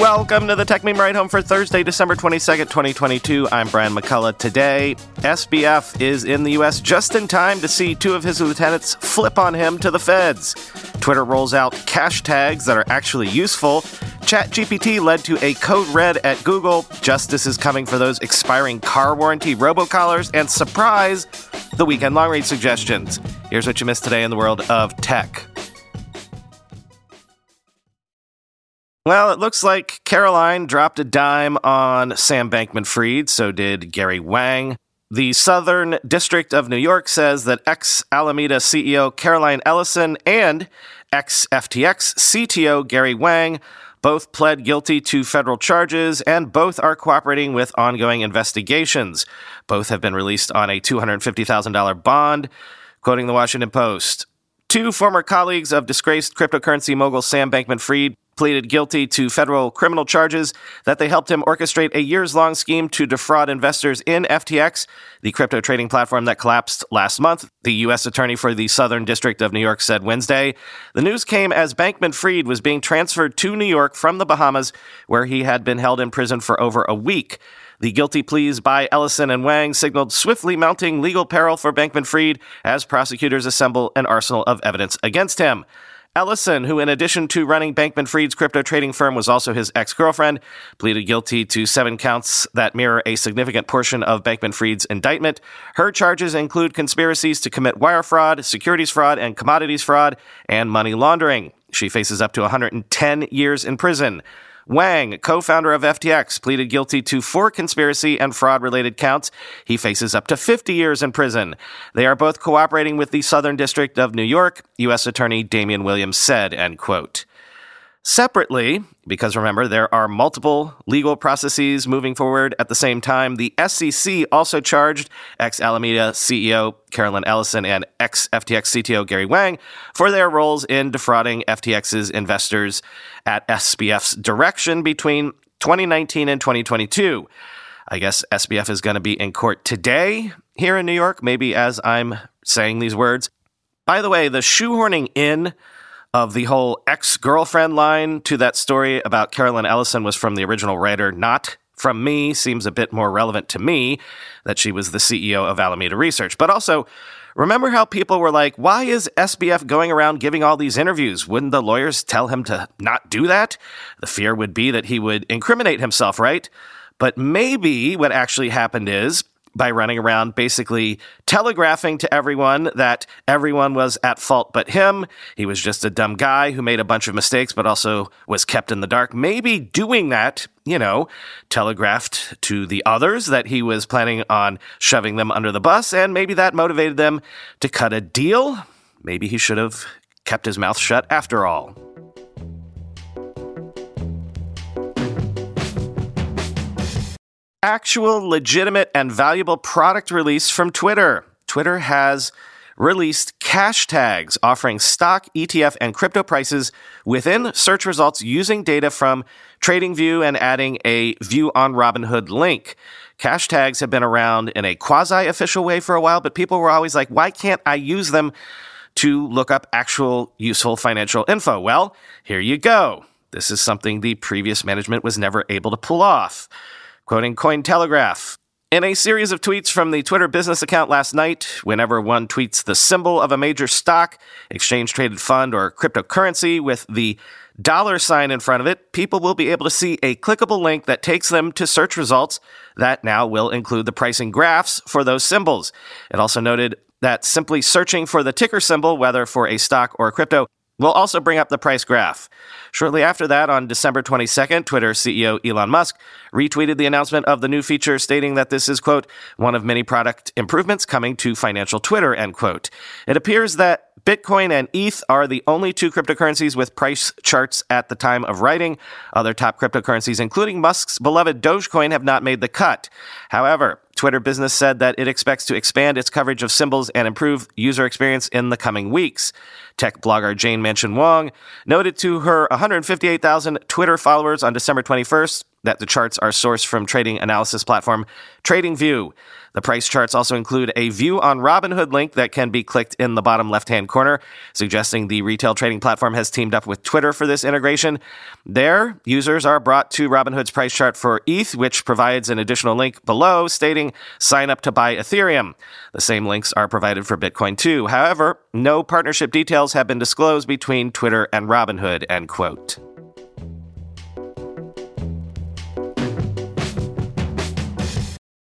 Welcome to the Techmeme Ride Home for Thursday, December 22nd, 2022. I'm Brian McCullough. Today, SBF is in the U.S. just in time to see two of his lieutenants flip on him to the feds. Twitter rolls out cash tags that are actually useful. ChatGPT led to a code red at Google. Justice is coming for those expiring car warranty robocallers. And surprise, the weekend long read suggestions. Here's what you missed today in the world of tech. Well, it looks like Caroline dropped a dime on Sam Bankman Fried, so did Gary Wang. The Southern District of New York says that ex Alameda CEO Caroline Ellison and ex FTX CTO Gary Wang both pled guilty to federal charges and both are cooperating with ongoing investigations. Both have been released on a $250,000 bond. Quoting the Washington Post, Two former colleagues of disgraced cryptocurrency mogul Sam Bankman Fried pleaded guilty to federal criminal charges that they helped him orchestrate a years long scheme to defraud investors in FTX, the crypto trading platform that collapsed last month. The U.S. Attorney for the Southern District of New York said Wednesday. The news came as Bankman Fried was being transferred to New York from the Bahamas, where he had been held in prison for over a week. The guilty pleas by Ellison and Wang signaled swiftly mounting legal peril for Bankman Fried as prosecutors assemble an arsenal of evidence against him. Ellison, who in addition to running Bankman Fried's crypto trading firm was also his ex girlfriend, pleaded guilty to seven counts that mirror a significant portion of Bankman Fried's indictment. Her charges include conspiracies to commit wire fraud, securities fraud, and commodities fraud, and money laundering. She faces up to 110 years in prison. Wang, co founder of FTX, pleaded guilty to four conspiracy and fraud related counts. He faces up to 50 years in prison. They are both cooperating with the Southern District of New York, U.S. Attorney Damian Williams said, end quote. Separately, because remember, there are multiple legal processes moving forward at the same time, the SEC also charged ex Alameda CEO Carolyn Ellison and ex FTX CTO Gary Wang for their roles in defrauding FTX's investors at SBF's direction between 2019 and 2022. I guess SBF is going to be in court today here in New York, maybe as I'm saying these words. By the way, the shoehorning in of the whole ex girlfriend line to that story about Carolyn Ellison was from the original writer, not from me. Seems a bit more relevant to me that she was the CEO of Alameda Research. But also, remember how people were like, why is SBF going around giving all these interviews? Wouldn't the lawyers tell him to not do that? The fear would be that he would incriminate himself, right? But maybe what actually happened is by running around basically telegraphing to everyone that everyone was at fault but him. He was just a dumb guy who made a bunch of mistakes, but also was kept in the dark. Maybe doing that, you know, telegraphed to the others that he was planning on shoving them under the bus, and maybe that motivated them to cut a deal. Maybe he should have kept his mouth shut after all. Actual, legitimate, and valuable product release from Twitter. Twitter has released cash tags offering stock, ETF, and crypto prices within search results using data from TradingView and adding a View on Robinhood link. Cash tags have been around in a quasi official way for a while, but people were always like, why can't I use them to look up actual useful financial info? Well, here you go. This is something the previous management was never able to pull off. Quoting Cointelegraph, in a series of tweets from the Twitter business account last night, whenever one tweets the symbol of a major stock, exchange traded fund, or cryptocurrency with the dollar sign in front of it, people will be able to see a clickable link that takes them to search results that now will include the pricing graphs for those symbols. It also noted that simply searching for the ticker symbol, whether for a stock or a crypto, will also bring up the price graph. Shortly after that, on December 22nd, Twitter CEO Elon Musk retweeted the announcement of the new feature, stating that this is, quote, one of many product improvements coming to financial Twitter, end quote. It appears that Bitcoin and ETH are the only two cryptocurrencies with price charts at the time of writing. Other top cryptocurrencies, including Musk's beloved Dogecoin, have not made the cut. However, Twitter Business said that it expects to expand its coverage of symbols and improve user experience in the coming weeks. Tech blogger Jane Manchun Wong noted to her 158,000 Twitter followers on December 21st that the charts are sourced from trading analysis platform TradingView. The price charts also include a view on Robinhood link that can be clicked in the bottom left hand corner, suggesting the retail trading platform has teamed up with Twitter for this integration. There, users are brought to Robinhood's price chart for ETH, which provides an additional link below stating sign up to buy Ethereum. The same links are provided for Bitcoin too. However, no partnership details have been disclosed between Twitter and Robinhood, end quote.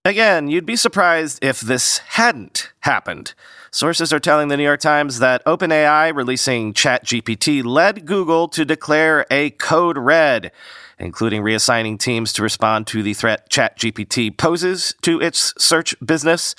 Again, you'd be surprised if this hadn't happened. Sources are telling the New York Times that OpenAI releasing ChatGPT led Google to declare a code red, including reassigning teams to respond to the threat ChatGPT poses to its search business.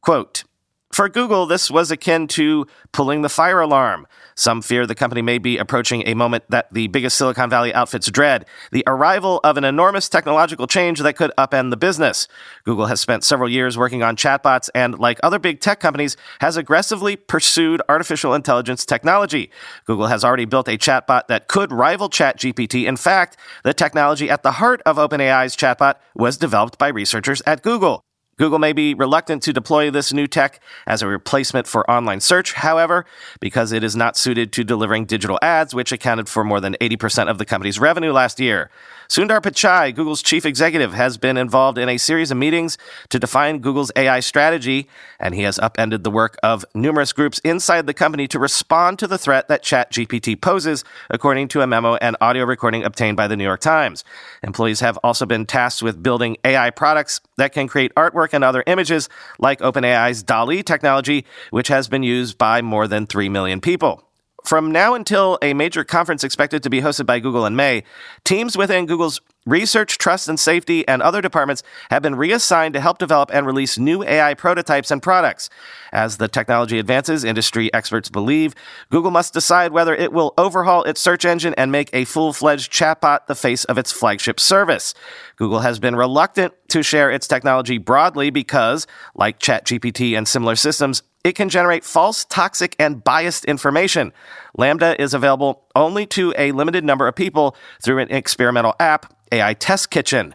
Quote, for Google, this was akin to pulling the fire alarm. Some fear the company may be approaching a moment that the biggest Silicon Valley outfits dread the arrival of an enormous technological change that could upend the business. Google has spent several years working on chatbots and, like other big tech companies, has aggressively pursued artificial intelligence technology. Google has already built a chatbot that could rival ChatGPT. In fact, the technology at the heart of OpenAI's chatbot was developed by researchers at Google. Google may be reluctant to deploy this new tech as a replacement for online search, however, because it is not suited to delivering digital ads, which accounted for more than 80% of the company's revenue last year. Sundar Pichai, Google's chief executive, has been involved in a series of meetings to define Google's AI strategy, and he has upended the work of numerous groups inside the company to respond to the threat that ChatGPT poses, according to a memo and audio recording obtained by the New York Times. Employees have also been tasked with building AI products that can create artwork and other images, like OpenAI's DALL-E technology, which has been used by more than 3 million people. From now until a major conference expected to be hosted by Google in May, teams within Google's research, trust and safety, and other departments have been reassigned to help develop and release new AI prototypes and products. As the technology advances, industry experts believe Google must decide whether it will overhaul its search engine and make a full fledged chatbot the face of its flagship service. Google has been reluctant to share its technology broadly because, like ChatGPT and similar systems, it can generate false, toxic, and biased information. LaMDA is available only to a limited number of people through an experimental app, AI Test Kitchen.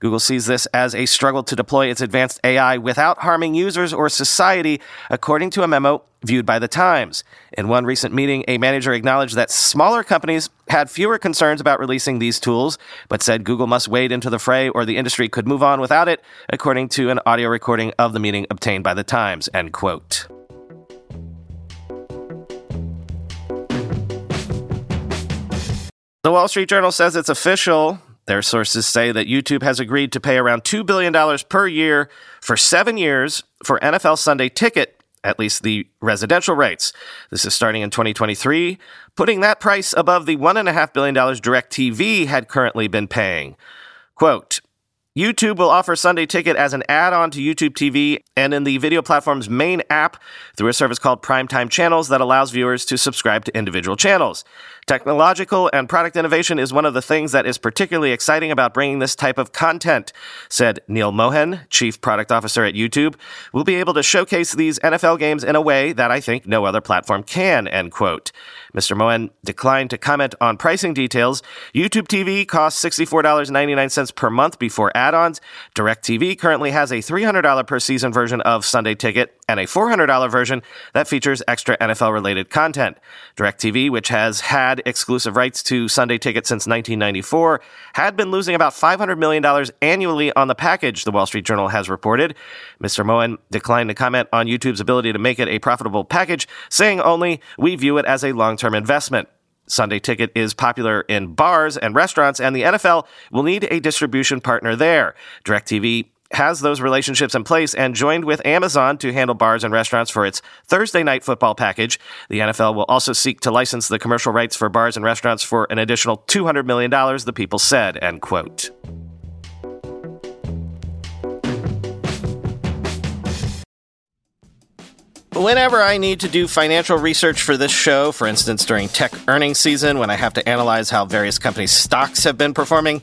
Google sees this as a struggle to deploy its advanced AI without harming users or society, according to a memo viewed by the Times. In one recent meeting, a manager acknowledged that smaller companies had fewer concerns about releasing these tools, but said Google must wade into the fray or the industry could move on without it, according to an audio recording of the meeting obtained by the Times. End quote. The Wall Street Journal says it's official. Their sources say that YouTube has agreed to pay around $2 billion per year for seven years for NFL Sunday Ticket, at least the residential rates. This is starting in 2023, putting that price above the $1.5 billion DirecTV had currently been paying. Quote, YouTube will offer Sunday Ticket as an add on to YouTube TV and in the video platform's main app through a service called Primetime Channels that allows viewers to subscribe to individual channels. Technological and product innovation is one of the things that is particularly exciting about bringing this type of content, said Neal Mohan, Chief Product Officer at YouTube. We'll be able to showcase these NFL games in a way that I think no other platform can, end quote. Mr. Mohan declined to comment on pricing details. YouTube TV costs $64.99 per month before add-ons. DirecTV currently has a $300 per season version of Sunday Ticket and a $400 version that features extra NFL related content. DirecTV, which has had exclusive rights to Sunday Ticket since 1994, had been losing about $500 million annually on the package, the Wall Street Journal has reported. Mr. Mohan declined to comment on YouTube's ability to make it a profitable package, saying only, we view it as a long term investment. Sunday Ticket is popular in bars and restaurants, and the NFL will need a distribution partner there. DirecTV has those relationships in place and joined with Amazon to handle bars and restaurants for its Thursday night football package. The NFL will also seek to license the commercial rights for bars and restaurants for an additional $200 million, the people said, end quote. Whenever I need to do financial research for this show, for instance during tech earnings season when I have to analyze how various companies' stocks have been performing,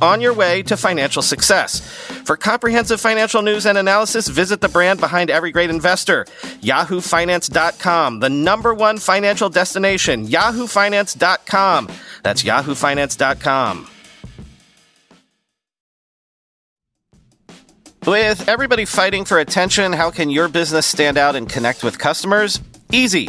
on your way to financial success. For comprehensive financial news and analysis, visit the brand behind every great investor, yahoofinance.com, the number one financial destination, yahoofinance.com. That's yahoofinance.com. With everybody fighting for attention, how can your business stand out and connect with customers? Easy.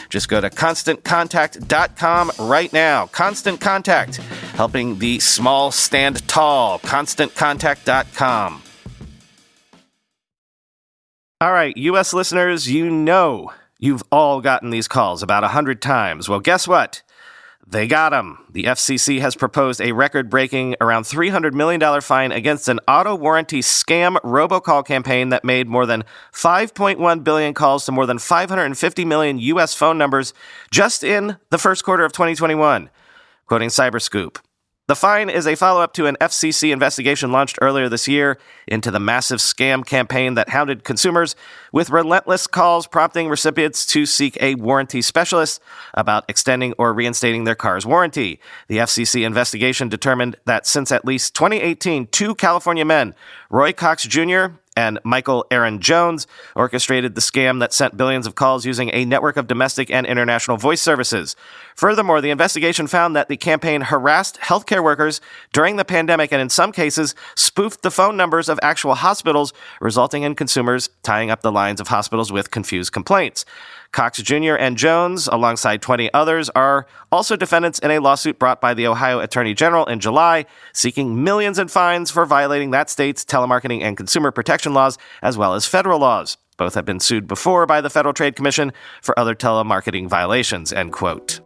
Just go to constantcontact.com right now. Constant Contact, helping the small stand tall. ConstantContact.com. All right, US listeners, you know you've all gotten these calls about a hundred times. Well, guess what? They got him. The FCC has proposed a record breaking, around $300 million fine against an auto warranty scam robocall campaign that made more than 5.1 billion calls to more than 550 million U.S. phone numbers just in the first quarter of 2021. Quoting Cyberscoop. The fine is a follow up to an FCC investigation launched earlier this year into the massive scam campaign that hounded consumers with relentless calls prompting recipients to seek a warranty specialist about extending or reinstating their car's warranty. The FCC investigation determined that since at least 2018, two California men, Roy Cox Jr and Michael Aaron Jones orchestrated the scam that sent billions of calls using a network of domestic and international voice services. Furthermore, the investigation found that the campaign harassed healthcare workers during the pandemic and in some cases spoofed the phone numbers of actual hospitals, resulting in consumers tying up the lines of hospitals with confused complaints. Cox Jr. and Jones, alongside 20 others, are also defendants in a lawsuit brought by the Ohio Attorney General in July, seeking millions in fines for violating that state's telemarketing and consumer protection laws, as well as federal laws. Both have been sued before by the Federal Trade Commission for other telemarketing violations, end quote.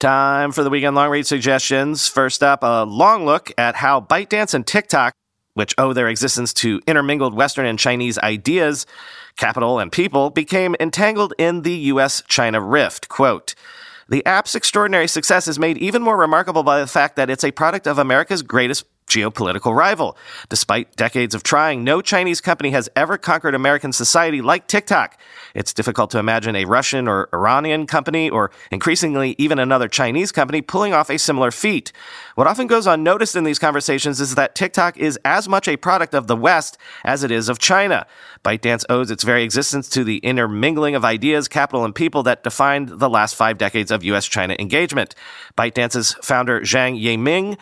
Time for the weekend long read suggestions. First up, a long look at how ByteDance and TikTok which owe their existence to intermingled Western and Chinese ideas, capital, and people, became entangled in the US China rift. Quote, the app's extraordinary success is made even more remarkable by the fact that it's a product of America's greatest geopolitical rival. Despite decades of trying, no Chinese company has ever conquered American society like TikTok. It's difficult to imagine a Russian or Iranian company, or increasingly even another Chinese company, pulling off a similar feat. What often goes unnoticed in these conversations is that TikTok is as much a product of the West as it is of China. ByteDance owes its very existence to the intermingling of ideas, capital, and people that defined the last five decades of U.S. China engagement. ByteDance's founder, Zhang Yiming,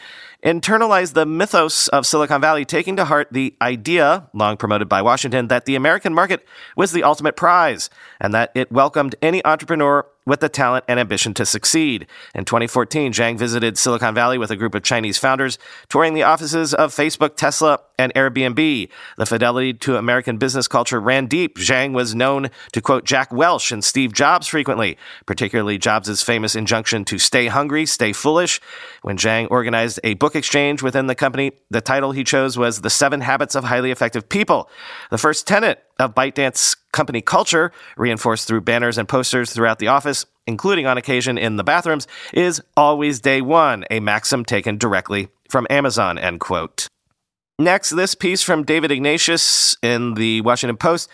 internalized the mythos of Silicon Valley, taking to heart the idea, long promoted by Washington, that the American market was the ultimate prize and that it welcomed any entrepreneur with the talent and ambition to succeed. In 2014, Zhang visited Silicon Valley with a group of Chinese founders, touring the offices of Facebook, Tesla, and Airbnb. The fidelity to American business culture ran deep. Zhang was known to quote Jack Welch and Steve Jobs frequently, particularly Jobs' famous injunction to stay hungry, stay foolish. When Zhang organized a book exchange within the company, the title he chose was The Seven Habits of Highly Effective People. The first tenet of ByteDance company culture, reinforced through banners and posters throughout the office, including on occasion in the bathrooms, is always day one, a maxim taken directly from Amazon, end quote. Next, this piece from David Ignatius in the Washington Post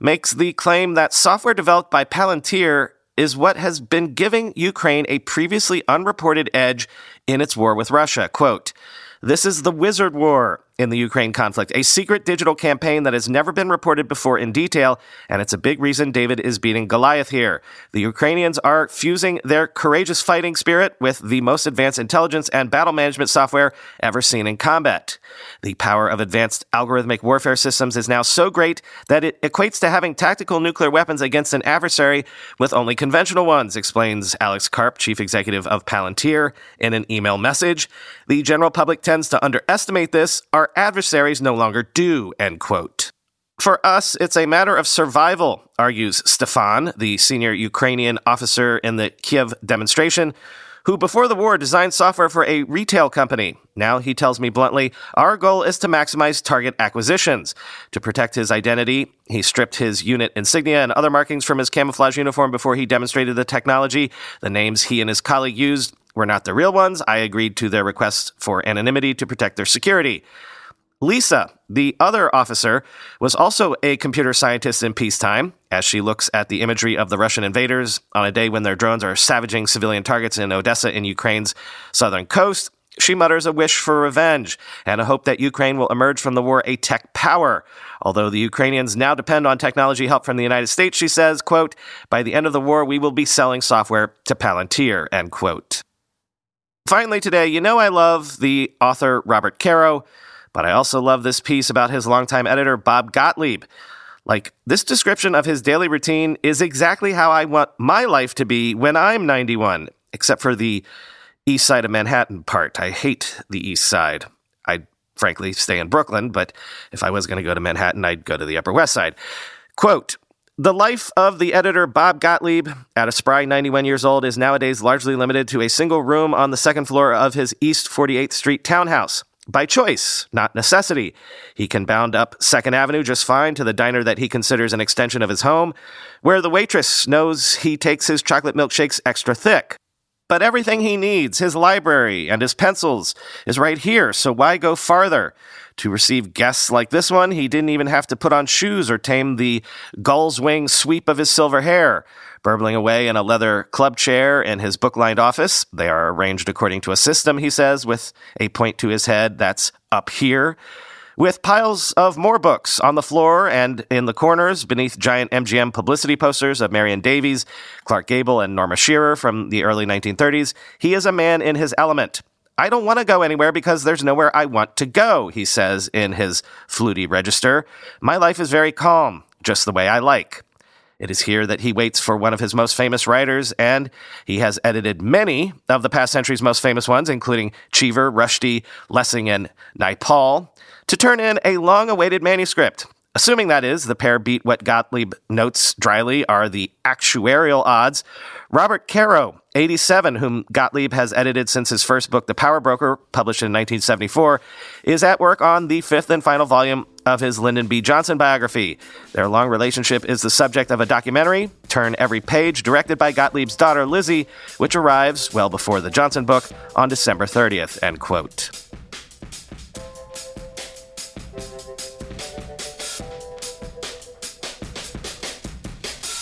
makes the claim that software developed by Palantir is what has been giving Ukraine a previously unreported edge in its war with Russia. Quote, this is the Wizard War in the Ukraine conflict, a secret digital campaign that has never been reported before in detail, and it's a big reason David is beating Goliath here. The Ukrainians are fusing their courageous fighting spirit with the most advanced intelligence and battle management software ever seen in combat. The power of advanced algorithmic warfare systems is now so great that it equates to having tactical nuclear weapons against an adversary with only conventional ones, explains Alex Karp, chief executive of Palantir, in an email message. The general public tends to underestimate this. Our adversaries no longer do, end quote. For us, it's a matter of survival, argues Stefan, the senior Ukrainian officer in the Kiev demonstration, who before the war designed software for a retail company. Now he tells me bluntly, our goal is to maximize target acquisitions. To protect his identity, he stripped his unit insignia and other markings from his camouflage uniform before he demonstrated the technology. The names he and his colleague used were not the real ones. I agreed to their request for anonymity to protect their security. Lisa, the other officer, was also a computer scientist in peacetime as she looks at the imagery of the Russian invaders on a day when their drones are savaging civilian targets in Odessa in Ukraine's southern coast. She mutters a wish for revenge and a hope that Ukraine will emerge from the war a tech power. Although the Ukrainians now depend on technology help from the United States, she says, quote, by the end of the war, we will be selling software to Palantir, end quote. Finally, today, you know I love the author Robert Caro, but I also love this piece about his longtime editor, Bob Gottlieb. Like, this description of his daily routine is exactly how I want my life to be when I'm 91, except for the east side of Manhattan part. I hate the east side. I'd frankly stay in Brooklyn, but if I was going to go to Manhattan, I'd go to the Upper West Side. Quote, the life of the editor Bob Gottlieb, at a spry 91 years old, is nowadays largely limited to a single room on the second floor of his East 48th Street townhouse. By choice, not necessity. He can bound up Second Avenue just fine to the diner that he considers an extension of his home, where the waitress knows he takes his chocolate milkshakes extra thick. But everything he needs, his library and his pencils, is right here, so why go farther? To receive guests like this one, he didn't even have to put on shoes or tame the gull's wing sweep of his silver hair. Burbling away in a leather club chair in his book lined office, they are arranged according to a system, he says, with a point to his head that's up here with piles of more books on the floor and in the corners beneath giant MGM publicity posters of Marion Davies, Clark Gable, and Norma Shearer from the early 1930s. He is a man in his element. I don't want to go anywhere because there's nowhere I want to go, he says in his fluty register. My life is very calm, just the way I like. It is here that he waits for one of his most famous writers, and he has edited many of the past century's most famous ones, including Cheever, Rushdie, Lessing, and Naipaul, to turn in a long awaited manuscript. Assuming that is, the pair beat what Gottlieb notes dryly are the actuarial odds. Robert Caro, 87, whom Gottlieb has edited since his first book, The Power Broker, published in 1974, is at work on the fifth and final volume of his Lyndon B. Johnson biography. Their long relationship is the subject of a documentary, Turn Every Page, directed by Gottlieb's daughter, Lizzie, which arrives well before the Johnson book on December 30th, end quote.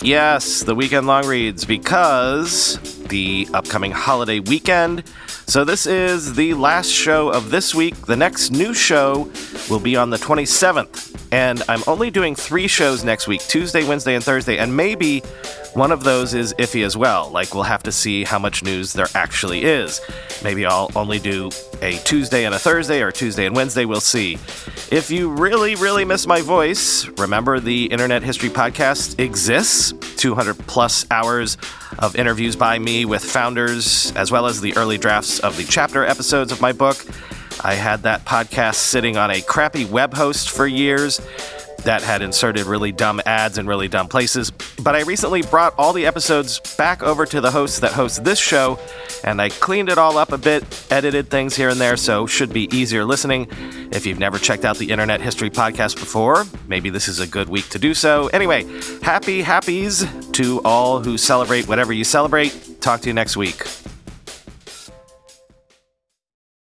Yes, the weekend long reads because the upcoming holiday weekend. So, this is the last show of this week. The next new show will be on the 27th. And I'm only doing three shows next week Tuesday, Wednesday, and Thursday. And maybe One of those is iffy as well, like we'll have to see how much news there actually is. Maybe I'll only do a Tuesday and a Thursday, or Tuesday and Wednesday, we'll see. If you really, really miss my voice, remember the Internet History Podcast exists 200 plus hours of interviews by me with founders, as well as the early drafts of the chapter episodes of my book. I had that podcast sitting on a crappy web host for years that had inserted really dumb ads in really dumb places. But I recently brought all the episodes back over to the host that hosts this show, and I cleaned it all up a bit, edited things here and there, so should be easier listening. If you've never checked out the Internet History Podcast before, maybe this is a good week to do so. Anyway, happy happies to all who celebrate whatever you celebrate. Talk to you next week.